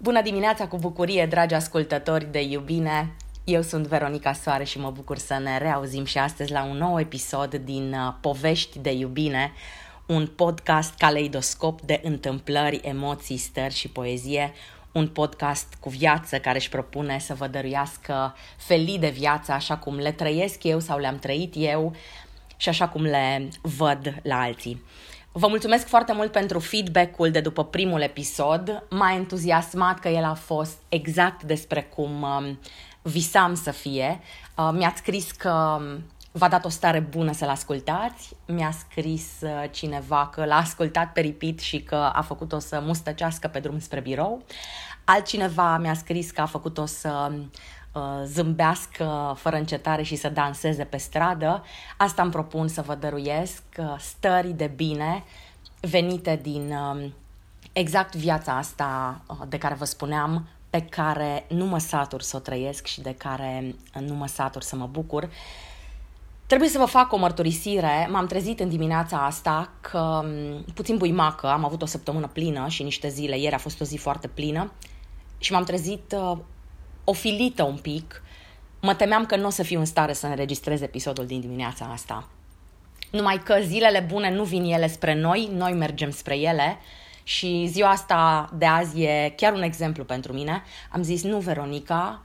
Bună dimineața cu bucurie, dragi ascultători de iubine! Eu sunt Veronica Soare și mă bucur să ne reauzim și astăzi la un nou episod din uh, Povești de iubine, un podcast caleidoscop de întâmplări, emoții, stări și poezie, un podcast cu viață care își propune să vă dăruiască felii de viață așa cum le trăiesc eu sau le-am trăit eu și așa cum le văd la alții. Vă mulțumesc foarte mult pentru feedback-ul de după primul episod. M-a entuziasmat că el a fost exact despre cum um, visam să fie. Uh, mi-ați scris că um, v-a dat o stare bună să-l ascultați. Mi-a scris uh, cineva că l-a ascultat pe repeat și că a făcut-o să mustăcească pe drum spre birou. Altcineva mi-a scris că a făcut-o să uh, zâmbească fără încetare și să danseze pe stradă. Asta îmi propun să vă dăruiesc, uh, stări de bine venite din um, exact viața asta de care vă spuneam, pe care nu mă satur să o trăiesc și de care nu mă satur să mă bucur. Trebuie să vă fac o mărturisire. M-am trezit în dimineața asta că puțin buimacă, am avut o săptămână plină și niște zile. Ieri a fost o zi foarte plină și m-am trezit uh, ofilită un pic. Mă temeam că nu o să fiu în stare să înregistrez episodul din dimineața asta. Numai că zilele bune nu vin ele spre noi, noi mergem spre ele și ziua asta de azi e chiar un exemplu pentru mine. Am zis, nu, Veronica,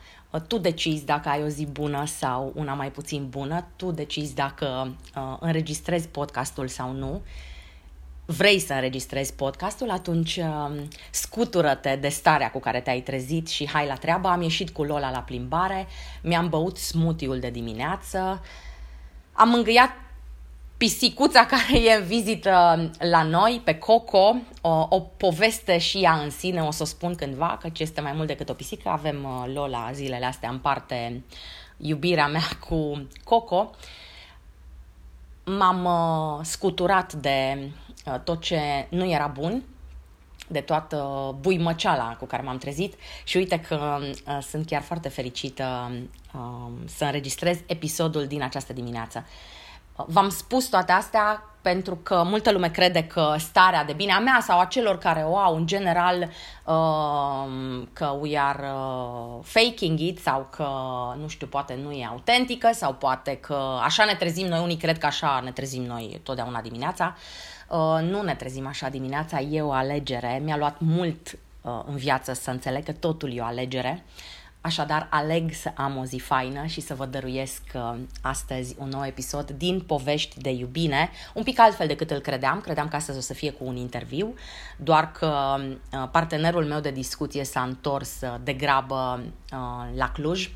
tu decizi dacă ai o zi bună sau una mai puțin bună, tu decizi dacă uh, înregistrezi podcastul sau nu. Vrei să înregistrezi podcastul, atunci uh, scutură-te de starea cu care te-ai trezit și hai la treabă. Am ieșit cu Lola la plimbare, mi-am băut smoothie-ul de dimineață, am mângâiat pisicuța care e în vizită la noi, pe Coco, o, o poveste și ea în sine, o să o spun cândva, că este mai mult decât o pisică. Avem uh, Lola zilele astea în parte iubirea mea cu Coco. M-am uh, scuturat de uh, tot ce nu era bun, de toată buimăceala cu care m-am trezit și uite că uh, sunt chiar foarte fericită uh, să înregistrez episodul din această dimineață. Uh, V-am spus toate astea pentru că multă lume crede că starea de bine a mea sau a celor care o au în general uh, că we are uh, faking it sau că, nu știu, poate nu e autentică sau poate că așa ne trezim noi, unii cred că așa ne trezim noi totdeauna dimineața. Uh, nu ne trezim așa dimineața, e o alegere. Mi-a luat mult uh, în viață să înțeleg că totul e o alegere. Uh, Așadar, aleg să am o zi faină și să vă dăruiesc uh, astăzi un nou episod din Povești de iubine, un pic altfel decât îl credeam. Credeam că astăzi o să fie cu un interviu, doar că uh, partenerul meu de discuție s-a întors uh, de grabă la Cluj,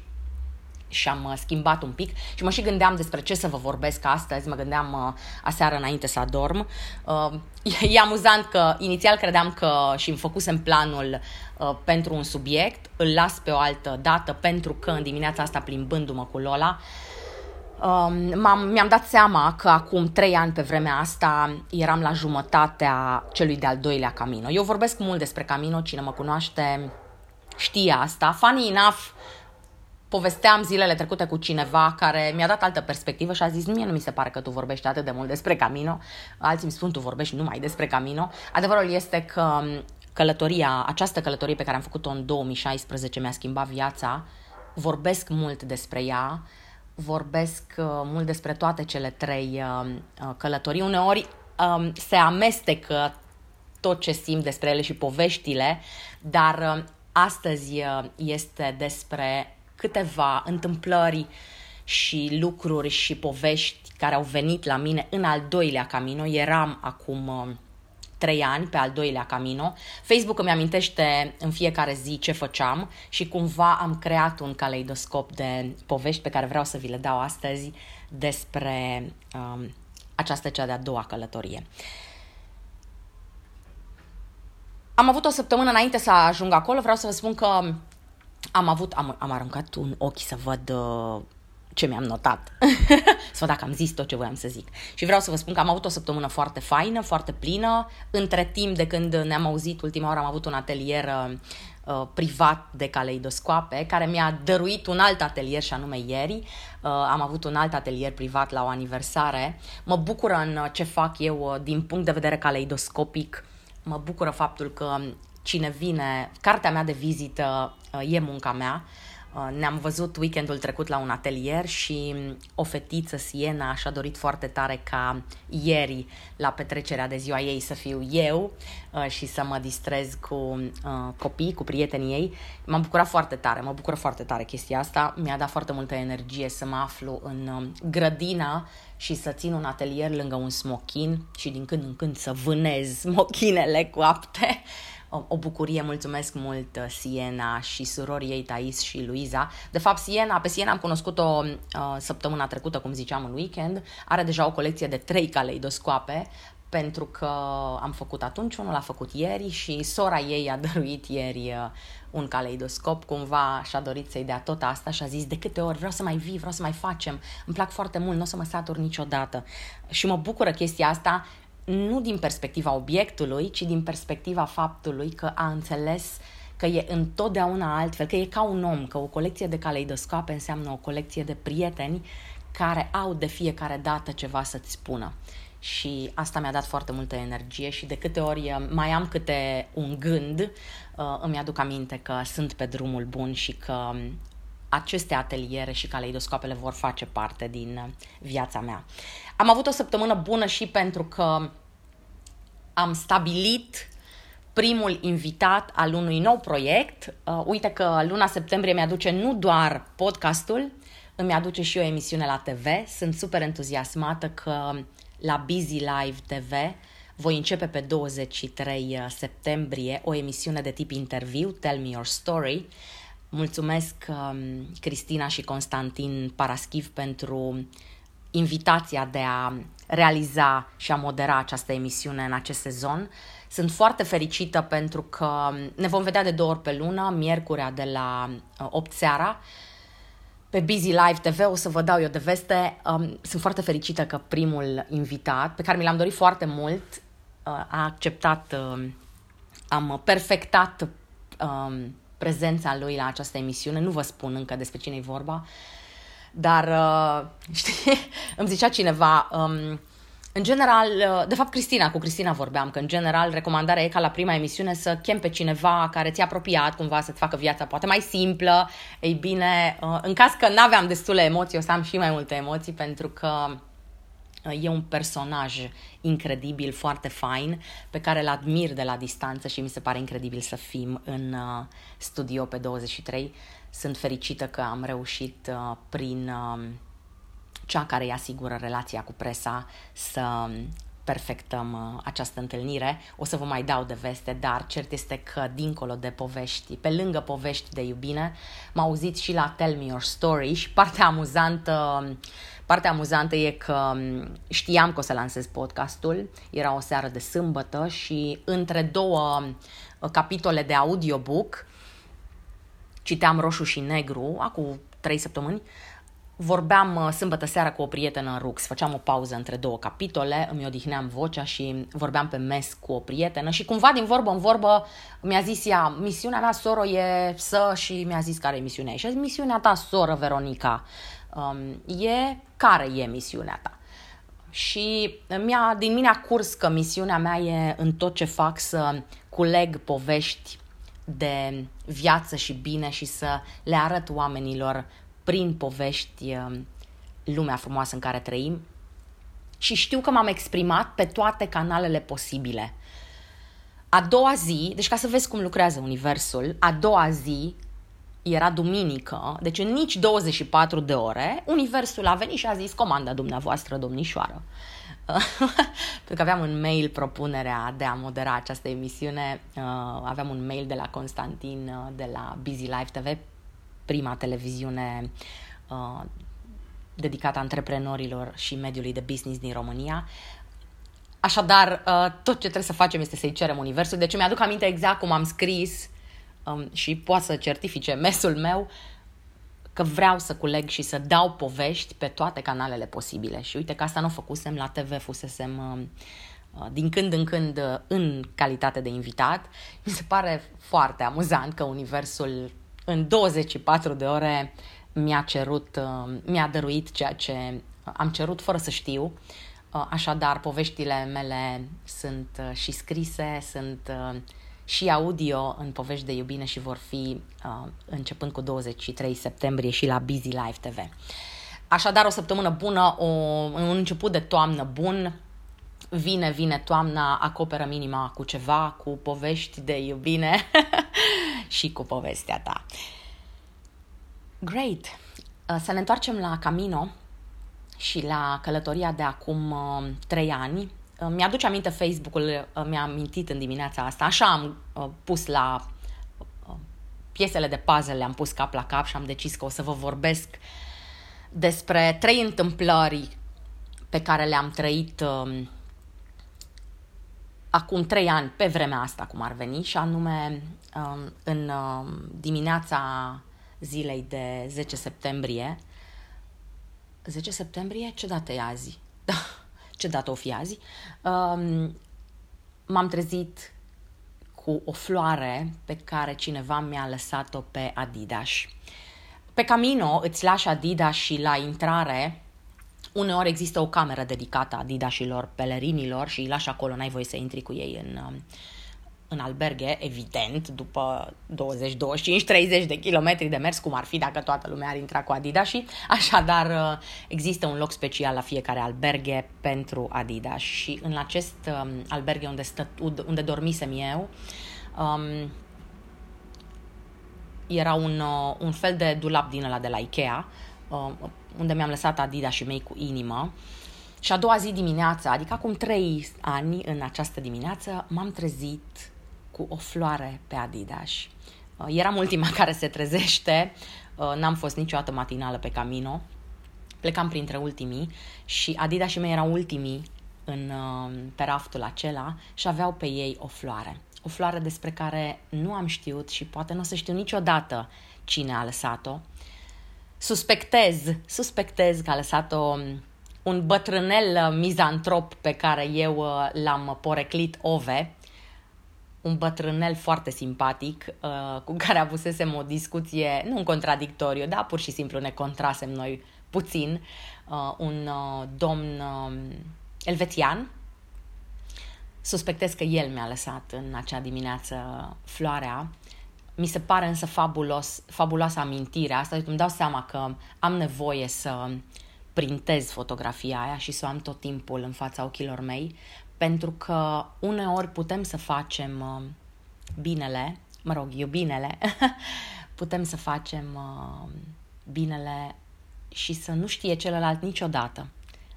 și am schimbat un pic și mă și gândeam despre ce să vă vorbesc astăzi, mă gândeam uh, aseară înainte să adorm. Uh, e amuzant că inițial credeam că și îmi făcusem planul uh, pentru un subiect, îl las pe o altă dată pentru că în dimineața asta plimbându-mă cu Lola, Um, m-am, mi-am dat seama că acum trei ani pe vremea asta eram la jumătatea celui de-al doilea Camino. Eu vorbesc mult despre Camino, cine mă cunoaște știe asta. Funny enough, povesteam zilele trecute cu cineva care mi-a dat altă perspectivă și a zis, mie nu mi se pare că tu vorbești atât de mult despre Camino, alții îmi spun, tu vorbești numai despre Camino. Adevărul este că călătoria, această călătorie pe care am făcut-o în 2016 mi-a schimbat viața, vorbesc mult despre ea, vorbesc uh, mult despre toate cele trei uh, uh, călătorii. Uneori um, se amestecă tot ce simt despre ele și poveștile, dar astăzi este despre câteva întâmplări și lucruri și povești care au venit la mine în al doilea Camino. Eram acum uh, trei ani pe al doilea Camino. Facebook îmi amintește în fiecare zi ce făceam și cumva am creat un caleidoscop de povești pe care vreau să vi le dau astăzi despre um, această cea de-a doua călătorie. Am avut o săptămână înainte să ajung acolo, vreau să vă spun că am avut, am, am aruncat un ochi să văd uh, ce mi-am notat. să văd dacă am zis tot ce voiam să zic. Și vreau să vă spun că am avut o săptămână foarte faină, foarte plină. Între timp de când ne-am auzit ultima oară, am avut un atelier uh, privat de caleidoscoape, care mi-a dăruit un alt atelier și anume ieri. Uh, am avut un alt atelier privat la o aniversare. Mă bucură în ce fac eu uh, din punct de vedere caleidoscopic. Mă bucură faptul că cine vine, cartea mea de vizită uh, e munca mea. Uh, ne-am văzut weekendul trecut la un atelier și o fetiță, Siena, și-a dorit foarte tare ca ieri, la petrecerea de ziua ei, să fiu eu uh, și să mă distrez cu copii, cu prietenii ei. M-am bucurat foarte tare, mă bucură foarte tare chestia asta. Mi-a dat foarte multă energie să mă aflu în um, grădina și să țin un atelier lângă un smochin și din când în când să vânez smochinele cu apte o, o bucurie, mulțumesc mult uh, Siena și surorii ei Thais și Luiza. De fapt, Siena, pe Siena am cunoscut-o uh, săptămâna trecută, cum ziceam, în weekend. Are deja o colecție de trei caleidoscoape pentru că am făcut atunci, unul a făcut ieri și sora ei a dăruit ieri uh, un caleidoscop, cumva și-a dorit să-i dea tot asta și a zis de câte ori vreau să mai vii, vreau să mai facem, îmi plac foarte mult, nu o să mă satur niciodată. Și mă bucură chestia asta nu din perspectiva obiectului, ci din perspectiva faptului că a înțeles că e întotdeauna altfel, că e ca un om, că o colecție de caleidoscope înseamnă o colecție de prieteni care au de fiecare dată ceva să-ți spună. Și asta mi-a dat foarte multă energie și de câte ori uh, mai am câte un gând, uh, îmi aduc aminte că sunt pe drumul bun și că um, aceste ateliere și caleidoscopele vor face parte din uh, viața mea. Am avut o săptămână bună și pentru că am stabilit primul invitat al unui nou proiect. Uh, uite că luna septembrie mi-aduce nu doar podcastul, îmi aduce și o emisiune la TV. Sunt super entuziasmată că la Busy Live TV voi începe pe 23 uh, septembrie o emisiune de tip interviu, Tell Me Your Story. Mulțumesc um, Cristina și Constantin Paraschiv pentru invitația de a realiza și a modera această emisiune în acest sezon. Sunt foarte fericită pentru că ne vom vedea de două ori pe lună, miercurea de la 8 uh, seara, pe Busy Live TV, o să vă dau eu de veste. Um, sunt foarte fericită că primul invitat, pe care mi l-am dorit foarte mult, uh, a acceptat, um, am perfectat um, prezența lui la această emisiune. Nu vă spun încă despre cine e vorba, dar, uh, știi, îmi zicea cineva, um, în general, uh, de fapt Cristina, cu Cristina vorbeam, că în general recomandarea e ca la prima emisiune să chem pe cineva care ți-a apropiat cumva să-ți facă viața poate mai simplă. Ei bine, uh, în caz că n-aveam destule emoții, o să am și mai multe emoții pentru că uh, e un personaj incredibil, foarte fain, pe care îl admir de la distanță și mi se pare incredibil să fim în studio pe 23 sunt fericită că am reușit uh, prin uh, cea care îi asigură relația cu presa să perfectăm uh, această întâlnire. O să vă mai dau de veste, dar cert este că dincolo de povești, pe lângă povești de iubire, m-a auzit și la Tell Me Your Story și partea amuzantă Partea amuzantă e că um, știam că o să lansez podcastul, era o seară de sâmbătă și între două uh, capitole de audiobook citeam Roșu și Negru, acum trei săptămâni, vorbeam uh, sâmbătă seara cu o prietenă în Rux, făceam o pauză între două capitole, îmi odihneam vocea și vorbeam pe mes cu o prietenă și cumva din vorbă în vorbă mi-a zis ea, misiunea mea, soro, e să și mi-a zis care e misiunea. Ei. Și a zis, misiunea ta, soră Veronica, um, e care e misiunea ta? Și mi-a, din mine a curs că misiunea mea e în tot ce fac să culeg povești de viață și bine și să le arăt oamenilor prin povești um, lumea frumoasă în care trăim. Și știu că m-am exprimat pe toate canalele posibile. A doua zi, deci ca să vezi cum lucrează Universul, a doua zi era duminică, deci în nici 24 de ore, Universul a venit și a zis comanda dumneavoastră, domnișoară. pentru că aveam un mail propunerea de a modera această emisiune, uh, aveam un mail de la Constantin uh, de la Busy Life TV, prima televiziune uh, dedicată antreprenorilor și mediului de business din România. Așadar, tot ce trebuie să facem este să-i cerem universul. Deci mi-aduc aminte exact cum am scris um, și poate să certifice mesul meu că vreau să culeg și să dau povești pe toate canalele posibile. Și uite că asta nu o făcusem la TV, fusesem uh, uh, din când în când uh, în calitate de invitat. Mi se pare foarte amuzant că Universul în 24 de ore mi-a cerut, mi-a dăruit ceea ce am cerut fără să știu. Așadar, poveștile mele sunt și scrise, sunt și audio în povești de iubire și vor fi uh, începând cu 23 septembrie și la Busy Life TV. Așadar, o săptămână bună, o, un început de toamnă bun, vine, vine toamna, acoperă minima cu ceva, cu povești de iubire și cu povestea ta. Great! Uh, să ne întoarcem la Camino și la călătoria de acum uh, trei ani. Uh, mi-aduce aminte Facebook-ul, mi-a amintit în dimineața asta, așa am pus la piesele de puzzle, le-am pus cap la cap și am decis că o să vă vorbesc despre trei întâmplări pe care le-am trăit um, acum trei ani, pe vremea asta, cum ar veni, și anume um, în um, dimineața zilei de 10 septembrie. 10 septembrie? Ce dată e azi? Ce dată o fi azi? Um, m-am trezit cu o floare pe care cineva mi-a lăsat-o pe Adidas. Pe Camino îți lași Adidas și la intrare uneori există o cameră dedicată Adidasilor pelerinilor și îi lași acolo, n-ai voie să intri cu ei în, um, în alberghe, evident, după 20, 25, 30 de kilometri de mers, cum ar fi dacă toată lumea ar intra cu Adidas și așadar uh, există un loc special la fiecare alberghe pentru Adidas și în acest um, alberghe unde, stă, unde dormisem eu, um, era un, uh, un fel de dulap din ăla de la Ikea, uh, unde mi-am lăsat Adidas și mei cu inimă. Și a doua zi dimineața, adică acum trei ani în această dimineață, m-am trezit cu o floare pe Adidas. Uh, eram ultima care se trezește, uh, n-am fost niciodată matinală pe Camino, plecam printre ultimii și Adidas și mei erau ultimii în, uh, pe raftul acela și aveau pe ei o floare. O floare despre care nu am știut și poate nu o să știu niciodată cine a lăsat-o. Suspectez, suspectez că a lăsat-o um, un bătrânel mizantrop pe eu eu l-am poreclit Ove, un bătrânel foarte simpatic uh, cu care avusesem o discuție, nu un contradictoriu, dar pur și simplu ne contrasem noi puțin, uh, un uh, domn uh, elvețian. Suspectez că el mi-a lăsat în acea dimineață floarea. Mi se pare însă fabulos, fabuloasă amintirea asta. Îmi dau seama că am nevoie să printez fotografia aia și să o am tot timpul în fața ochilor mei, pentru că uneori putem să facem uh, binele, mă rog, eu binele, putem să facem uh, binele și să nu știe celălalt niciodată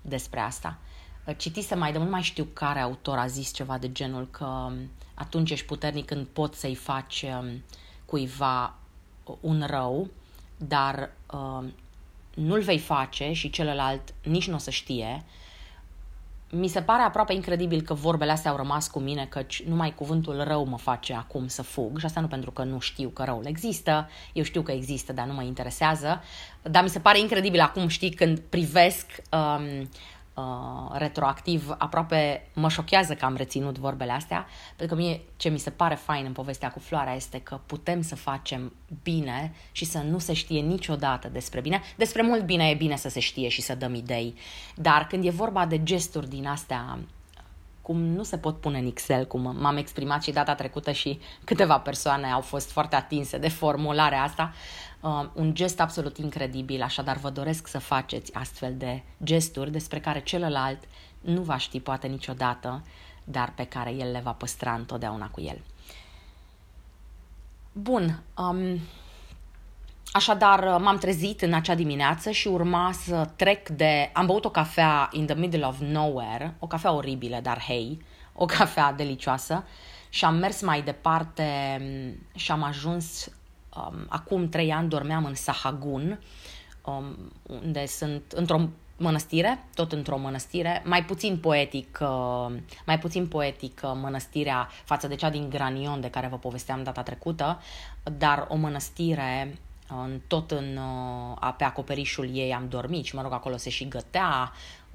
despre asta. Uh, citisem mai de mult, nu mai știu care autor a zis ceva de genul că um, atunci ești puternic când poți să-i faci um, cuiva un rău, dar uh, nu-l vei face și celălalt nici nu o să știe mi se pare aproape incredibil că vorbele astea au rămas cu mine, căci numai cuvântul rău mă face acum să fug și asta nu pentru că nu știu că răul există, eu știu că există, dar nu mă interesează, dar mi se pare incredibil acum, știi, când privesc um, uh, retroactiv, aproape mă șochează că am reținut vorbele astea, pentru că mie ce mi se pare fain în povestea cu floarea este că putem să facem bine și să nu se știe niciodată despre bine. Despre mult bine e bine să se știe și să dăm idei, dar când e vorba de gesturi din astea cum nu se pot pune în Excel, cum m-am exprimat și data trecută și câteva persoane au fost foarte atinse de formularea asta, uh, un gest absolut incredibil, așadar vă doresc să faceți astfel de gesturi despre care celălalt nu va ști poate niciodată, dar pe care el le va păstra întotdeauna cu el. Bun, um, Așadar, m-am trezit în acea dimineață și urma să trec de... Am băut o cafea in the middle of nowhere, o cafea oribilă, dar hei, o cafea delicioasă și am mers mai departe și am ajuns... Um, acum trei ani dormeam în Sahagun, um, unde sunt într-o mănăstire, tot într-o mănăstire, mai puțin poetic, uh, mai puțin poetic uh, mănăstirea față de cea din Granion de care vă povesteam data trecută, dar o mănăstire în, tot în, uh, pe acoperișul ei am dormit și mă rog acolo se și gătea,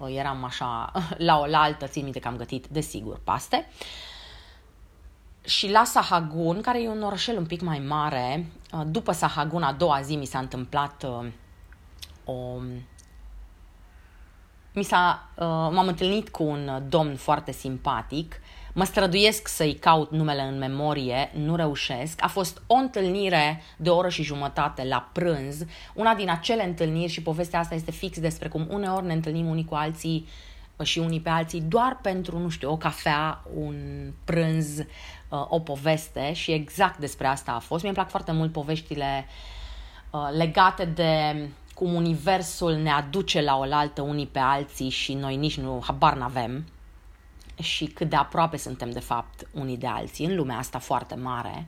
eram așa la o la altă, țin minte că am gătit desigur paste. Și la Sahagun, care e un orășel un pic mai mare, după Sahagun, a doua zi mi s-a întâmplat o mi s-a, uh, m-am întâlnit cu un domn foarte simpatic, Mă străduiesc să-i caut numele în memorie, nu reușesc. A fost o întâlnire de o oră și jumătate la prânz, una din acele întâlniri și povestea asta este fix despre cum uneori ne întâlnim unii cu alții și unii pe alții doar pentru, nu știu, o cafea, un prânz, uh, o poveste și exact despre asta a fost. Mie îmi plac foarte mult poveștile uh, legate de cum universul ne aduce la oaltă unii pe alții și noi nici nu habar n-avem și cât de aproape suntem de fapt unii de alții în lumea asta foarte mare.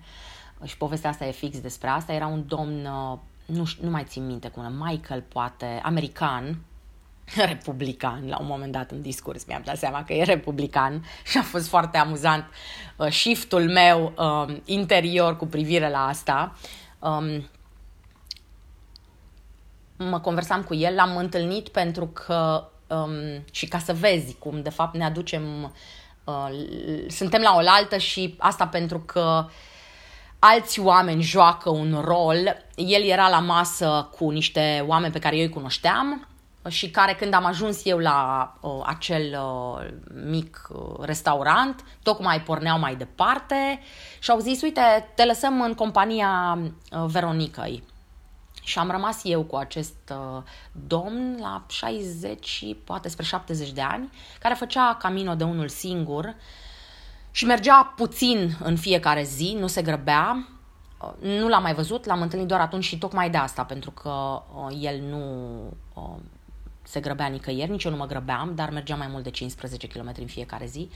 Și povestea asta e fix despre asta. Era un domn, uh, nu, nu mai țin minte cum, Michael poate, american, republican la un moment dat în discurs, mi-am dat seama că e republican și a fost foarte amuzant uh, shiftul meu uh, interior cu privire la asta. Um, mă conversam cu el, l-am întâlnit pentru că um, și ca să vezi cum de fapt ne aducem, uh, suntem la oaltă și asta pentru că alți oameni joacă un rol. El era la masă cu niște oameni pe care eu îi cunoșteam și care când am ajuns eu la uh, acel uh, mic uh, restaurant, tocmai porneau mai departe și au zis, uite, te lăsăm în compania uh, Veronicăi. Și am rămas eu cu acest uh, domn la 60, poate spre 70 de ani, care făcea camino de unul singur și mergea puțin în fiecare zi, nu se grăbea. Uh, nu l-am mai văzut, l-am întâlnit doar atunci și tocmai de asta, pentru că uh, el nu uh, se grăbea nicăieri, nici eu nu mă grăbeam, dar mergeam mai mult de 15 km în fiecare zi.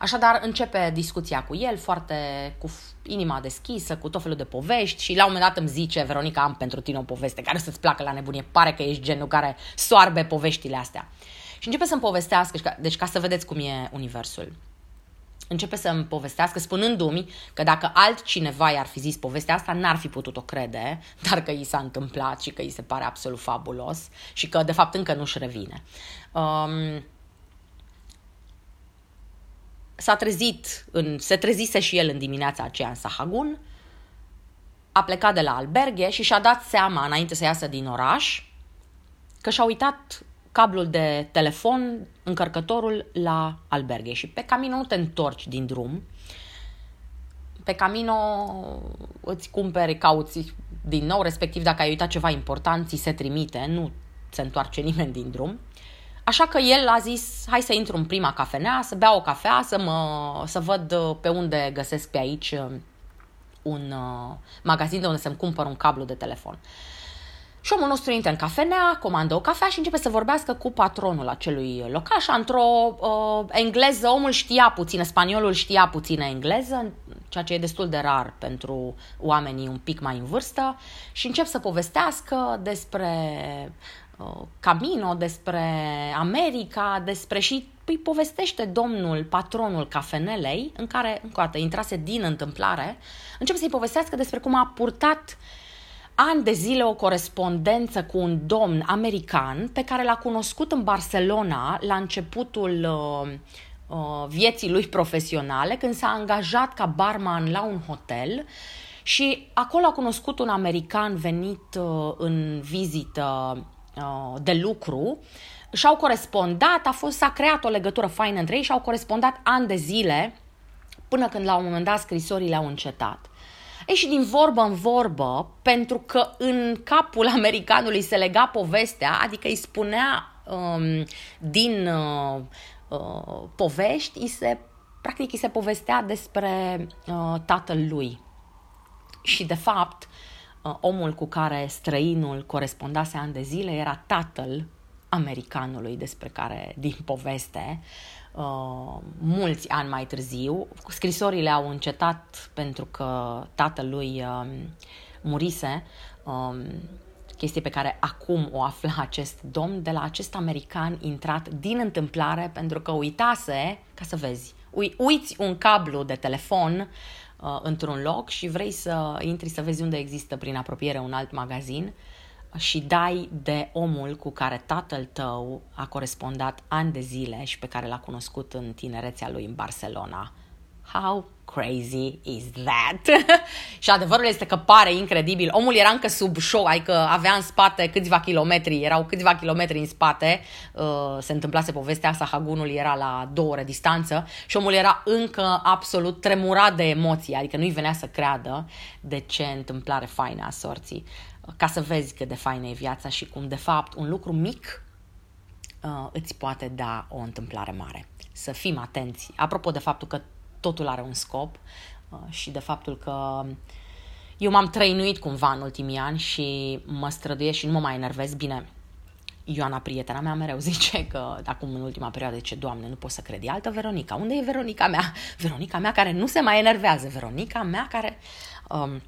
Așadar, începe discuția cu el foarte cu inima deschisă, cu tot felul de povești și la un moment dat îmi zice, Veronica, am pentru tine o poveste care să-ți placă la nebunie. Pare că ești genul care soarbe poveștile astea. Și începe să-mi povestească, deci ca să vedeți cum e universul începe să-mi povestească, spunându-mi că dacă altcineva i-ar fi zis povestea asta, n-ar fi putut-o crede, dar că i s-a întâmplat și că îi se pare absolut fabulos și că, de fapt, încă nu-și revine. Um, s-a trezit, în, se trezise și el în dimineața aceea în Sahagun, a plecat de la alberghe și și-a dat seama, înainte să iasă din oraș, că și-a uitat cablul de telefon, încărcătorul la alberghe și pe camino nu te întorci din drum. Pe camino îți cumperi, cauți din nou, respectiv dacă ai uitat ceva important, ți se trimite, nu se întoarce nimeni din drum. Așa că el a zis, hai să intru în prima cafenea, să beau o cafea, să, mă, să văd pe unde găsesc pe aici un uh, magazin de unde să-mi cumpăr un cablu de telefon. Și șomul nostru intră în cafenea, comandă o cafea și începe să vorbească cu patronul acelui locaș. Într-o uh, engleză, omul știa puțin, spaniolul știa puțină engleză, ceea ce e destul de rar pentru oamenii un pic mai în vârstă, și încep să povestească despre uh, Camino, despre America, despre și îi povestește domnul, patronul cafenelei, în care, încă o dată, intrase din întâmplare, începe să-i povestească despre cum a purtat uh, ani de zile o corespondență cu un domn american pe care l-a cunoscut în Barcelona la începutul uh, uh, vieții lui profesionale, când s-a angajat ca barman la un hotel și acolo a cunoscut un american venit uh, în vizită uh, de lucru și-au corespondat, a fost, s-a creat o legătură faină între ei și au corespondat ani de zile până când la un moment dat scrisorile au încetat. E și din vorbă în vorbă, pentru că în capul americanului se lega povestea, adică îi spunea um, din uh, uh, povești, îi se, practic îi se povestea despre uh, tatăl lui. Și de fapt, uh, omul cu care străinul corespondase ani de zile era tatăl americanului despre care, din poveste, uh, mulți ani mai târziu. Scrisorile au încetat pentru că tatălui uh, murise, uh, chestie pe care acum o află acest domn de la acest american intrat din întâmplare pentru că uitase, ca să vezi, ui, uiți un cablu de telefon uh, într-un loc și vrei să intri să vezi unde există prin apropiere un alt magazin și dai de omul cu care tatăl tău a corespondat ani de zile și pe care l-a cunoscut în tinerețea lui în Barcelona. How crazy is that? și adevărul este că pare incredibil. Omul era încă sub show, adică avea în spate câțiva kilometri, erau câțiva kilometri în spate, uh, se întâmplase povestea asta, Hagunul era la două ore distanță și omul era încă absolut tremurat de emoții, adică nu-i venea să creadă de ce întâmplare faină a sorții. Ca să vezi cât de faină e viața și cum, de fapt, un lucru mic uh, îți poate da o întâmplare mare. Să fim atenți. Apropo de faptul că totul are un scop uh, și de faptul că eu m-am trăinuit cumva în ultimii ani și mă străduiesc și nu mă mai enervez. Bine, Ioana, prietena mea, mereu zice că acum în ultima perioadă ce Doamne, nu pot să cred, e altă Veronica. Unde e Veronica mea? Veronica mea care nu se mai enervează, Veronica mea care... Um,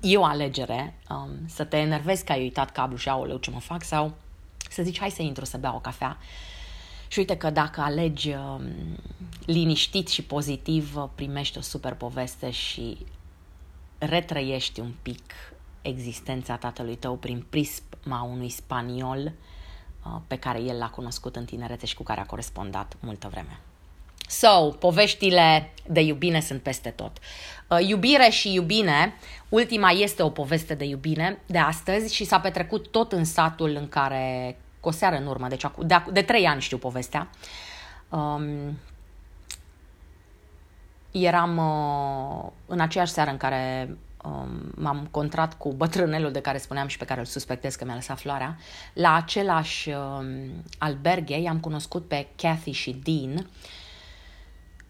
e o alegere um, să te enervezi că ai uitat cablu și aoleu ce mă fac sau să zici hai să intru să beau o cafea și uite că dacă alegi uh, liniștit și pozitiv, uh, primești o super poveste și retrăiești un pic existența tatălui tău prin prisma unui spaniol uh, pe care el l-a cunoscut în tinerețe și cu care a corespondat multă vreme. So, poveștile de iubire sunt peste tot. Uh, iubire și iubine, ultima este o poveste de iubire de astăzi și s-a petrecut tot în satul în care cu o seară în urmă, deci de, de trei ani știu povestea. Um, eram uh, în aceeași seară în care um, m-am contrat cu bătrânelul de care spuneam și pe care îl suspectez că mi-a lăsat floarea. La același um, alberghe i-am cunoscut pe Kathy și Dean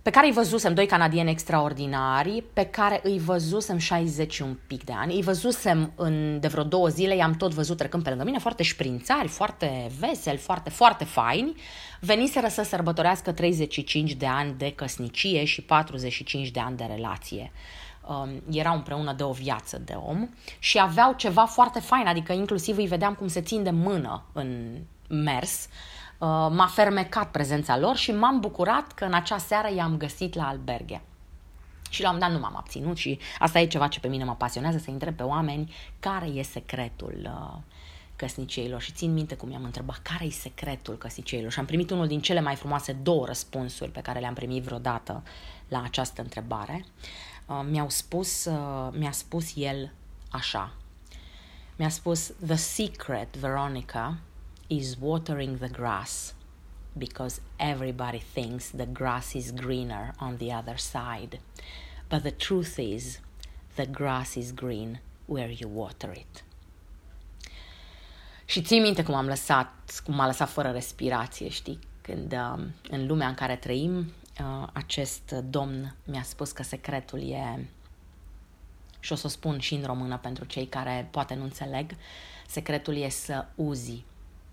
pe care îi văzusem, doi canadieni extraordinari, pe care îi văzusem 60 un pic de ani. Îi văzusem în, de vreo două zile, i-am tot văzut trecând pe lângă mine, foarte șprințari, foarte veseli, foarte, foarte faini. Veniseră să sărbătorească 35 de ani de căsnicie și 45 de ani de relație. Um, erau împreună de o viață de om și aveau ceva foarte fain, adică inclusiv îi vedeam cum se țin de mână în mers. Uh, Uh, m-a fermecat prezența lor și m-am bucurat că în acea seară i-am găsit la alberghe. Și la un dat nu m-am abținut și asta e ceva ce pe mine mă pasionează, să întreb pe oameni care e secretul uh, căsnicieilor. Și țin minte cum i-am întrebat care e secretul căsnicieilor. Și am primit unul din cele mai frumoase două răspunsuri pe care le-am primit vreodată la această întrebare. Uh, mi-au spus, uh, mi-a spus el așa. Mi-a spus, the secret, Veronica, is watering the grass because everybody thinks the grass is greener on the other side. But the truth is, the grass is green where you water it. Și ții minte cum am lăsat, cum m-a lăsat fără respirație, știi? Când uh, în lumea în care trăim, uh, acest domn mi-a spus că secretul e, și o să o spun și în română pentru cei care poate nu înțeleg, secretul e să uzi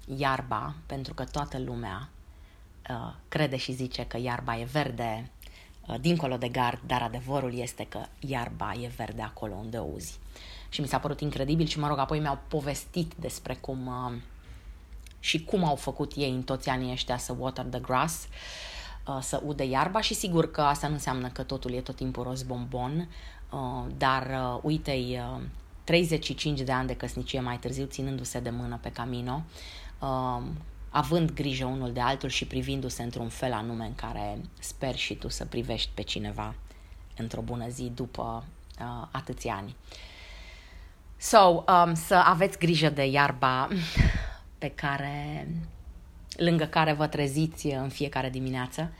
iarba, pentru că toată lumea uh, crede și zice că iarba e verde uh, dincolo de gard, dar adevărul este că iarba e verde acolo unde o uzi. Și mi s-a părut incredibil și, mă rog, apoi mi-au povestit despre cum uh, și cum au făcut ei în toți anii ăștia să water the grass, uh, să ude iarba și sigur că asta nu înseamnă că totul e tot timpul roz bombon, uh, dar uh, uite-i uh, 35 de ani de căsnicie mai târziu, ținându-se de mână pe camino, uh, având grijă unul de altul și privindu-se într-un fel anume în care sper și tu să privești pe cineva într-o bună zi după uh, atâția ani. So, um, să aveți grijă de iarba pe care, lângă care vă treziți în fiecare dimineață,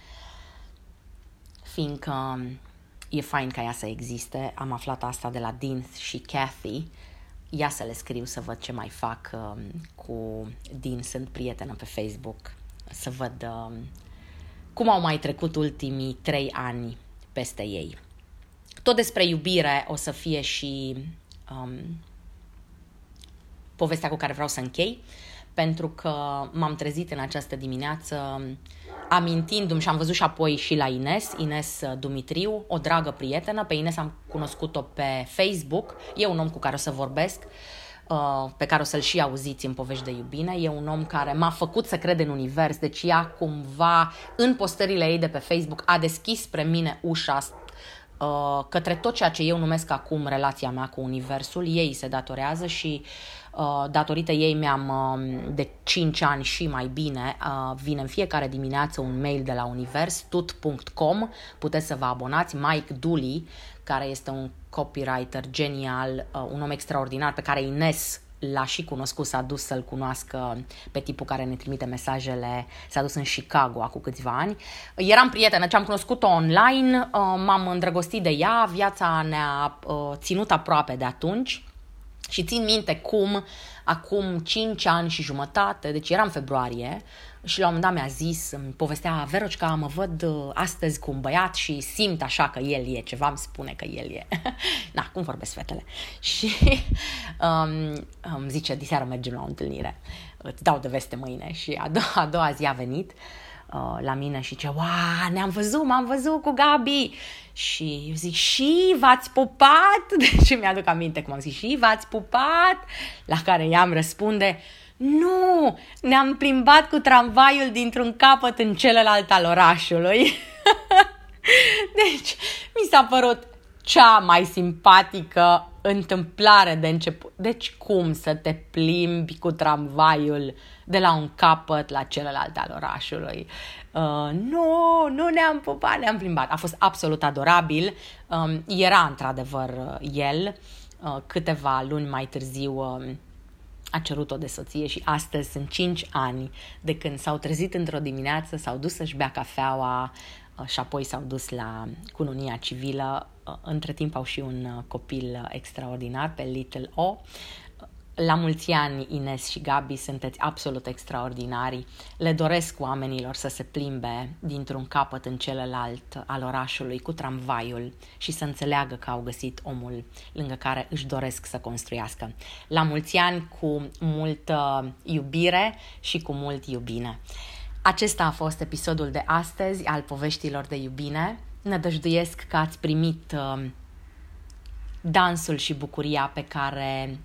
fiindcă e fain ca ea să existe. Am aflat asta de la Dean și Kathy, ia să le scriu să văd ce mai fac uh, cu Din, sunt prietenă pe Facebook, să văd uh, cum au mai trecut ultimii trei ani peste ei. Tot despre iubire o să fie și um, povestea cu care vreau să închei, pentru că m-am trezit în această dimineață amintindu-mi și am văzut și apoi și la Ines, Ines uh, Dumitriu, o dragă prietenă. Pe Ines am cunoscut-o pe Facebook. E un om cu care o să vorbesc, uh, pe care o să-l și auziți în povești de iubire. E un om care m-a făcut să cred în univers, deci ea cumva în postările ei de pe Facebook a deschis spre mine ușa uh, către tot ceea ce eu numesc acum relația mea cu Universul, ei se datorează și uh, datorită ei mi-am uh, de 5 ani și mai bine, uh, vine în fiecare dimineață un mail de la univers, tut.com, puteți să vă abonați, Mike Dooley, care este un copywriter genial, uh, un om extraordinar pe care Ines l-a și cunoscut, s-a dus să-l cunoască pe tipul care ne trimite mesajele, s-a dus în Chicago acum câțiva ani. Eram prietenă, ce am cunoscut-o online, uh, m-am îndrăgostit de ea, viața ne-a uh, ținut aproape de atunci și țin minte cum acum 5 ani și jumătate, deci era în februarie, și la un moment dat mi-a zis, îmi povestea Verocica, mă văd uh, astăzi cu un băiat și simt așa că el e, ceva îmi spune că el e. Na, cum vorbesc fetele? Și um, îmi zice, diseară mergem la o întâlnire, îți dau de veste mâine. Și a doua, a doua zi a venit uh, la mine și ce, wow, ne-am văzut, m-am văzut cu Gabi. Și eu zic, și v-ați pupat? Deci mi-aduc aminte cum am zis, și v-ați pupat? La care ea îmi răspunde, nu, ne-am plimbat cu tramvaiul dintr-un capăt în celălalt al orașului. deci, mi s-a părut cea mai simpatică întâmplare de început. Deci cum să te plimbi cu tramvaiul de la un capăt la celălalt al orașului? Uh, nu, nu ne-am pupat, ne-am plimbat. A fost absolut adorabil. Um, era într-adevăr uh, el. Uh, câteva luni mai târziu uh, a cerut-o de soție și astăzi sunt 5 ani de când s-au trezit într-o dimineață, s-au dus să-și bea cafeaua uh, și apoi s-au dus la cununia civilă. Uh, între timp au și un uh, copil extraordinar pe Little O la mulți ani, Ines și Gabi, sunteți absolut extraordinari. Le doresc oamenilor să se plimbe dintr-un capăt în celălalt al orașului cu tramvaiul și să înțeleagă că au găsit omul lângă care își doresc să construiască. La mulți ani cu multă iubire și cu mult iubine. Acesta a fost episodul de astăzi al poveștilor de iubine. Nădăjduiesc că ați primit uh, dansul și bucuria pe care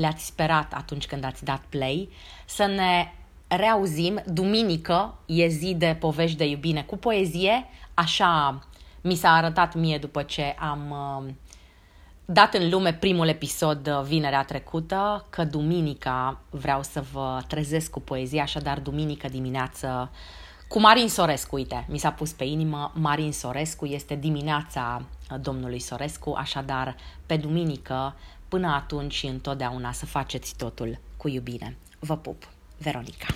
le-ați sperat atunci când ați dat play, să ne reauzim. Duminică e zi de povești de iubine cu poezie, așa mi s-a arătat mie după ce am uh, dat în lume primul episod uh, vinerea trecută, că duminica vreau să vă trezesc cu poezie, așadar duminică dimineață cu Marin Sorescu, uite, mi s-a pus pe inimă, Marin Sorescu este dimineața uh, domnului Sorescu, așadar pe duminică Până atunci și întotdeauna să faceți totul cu iubire. Vă pup! Veronica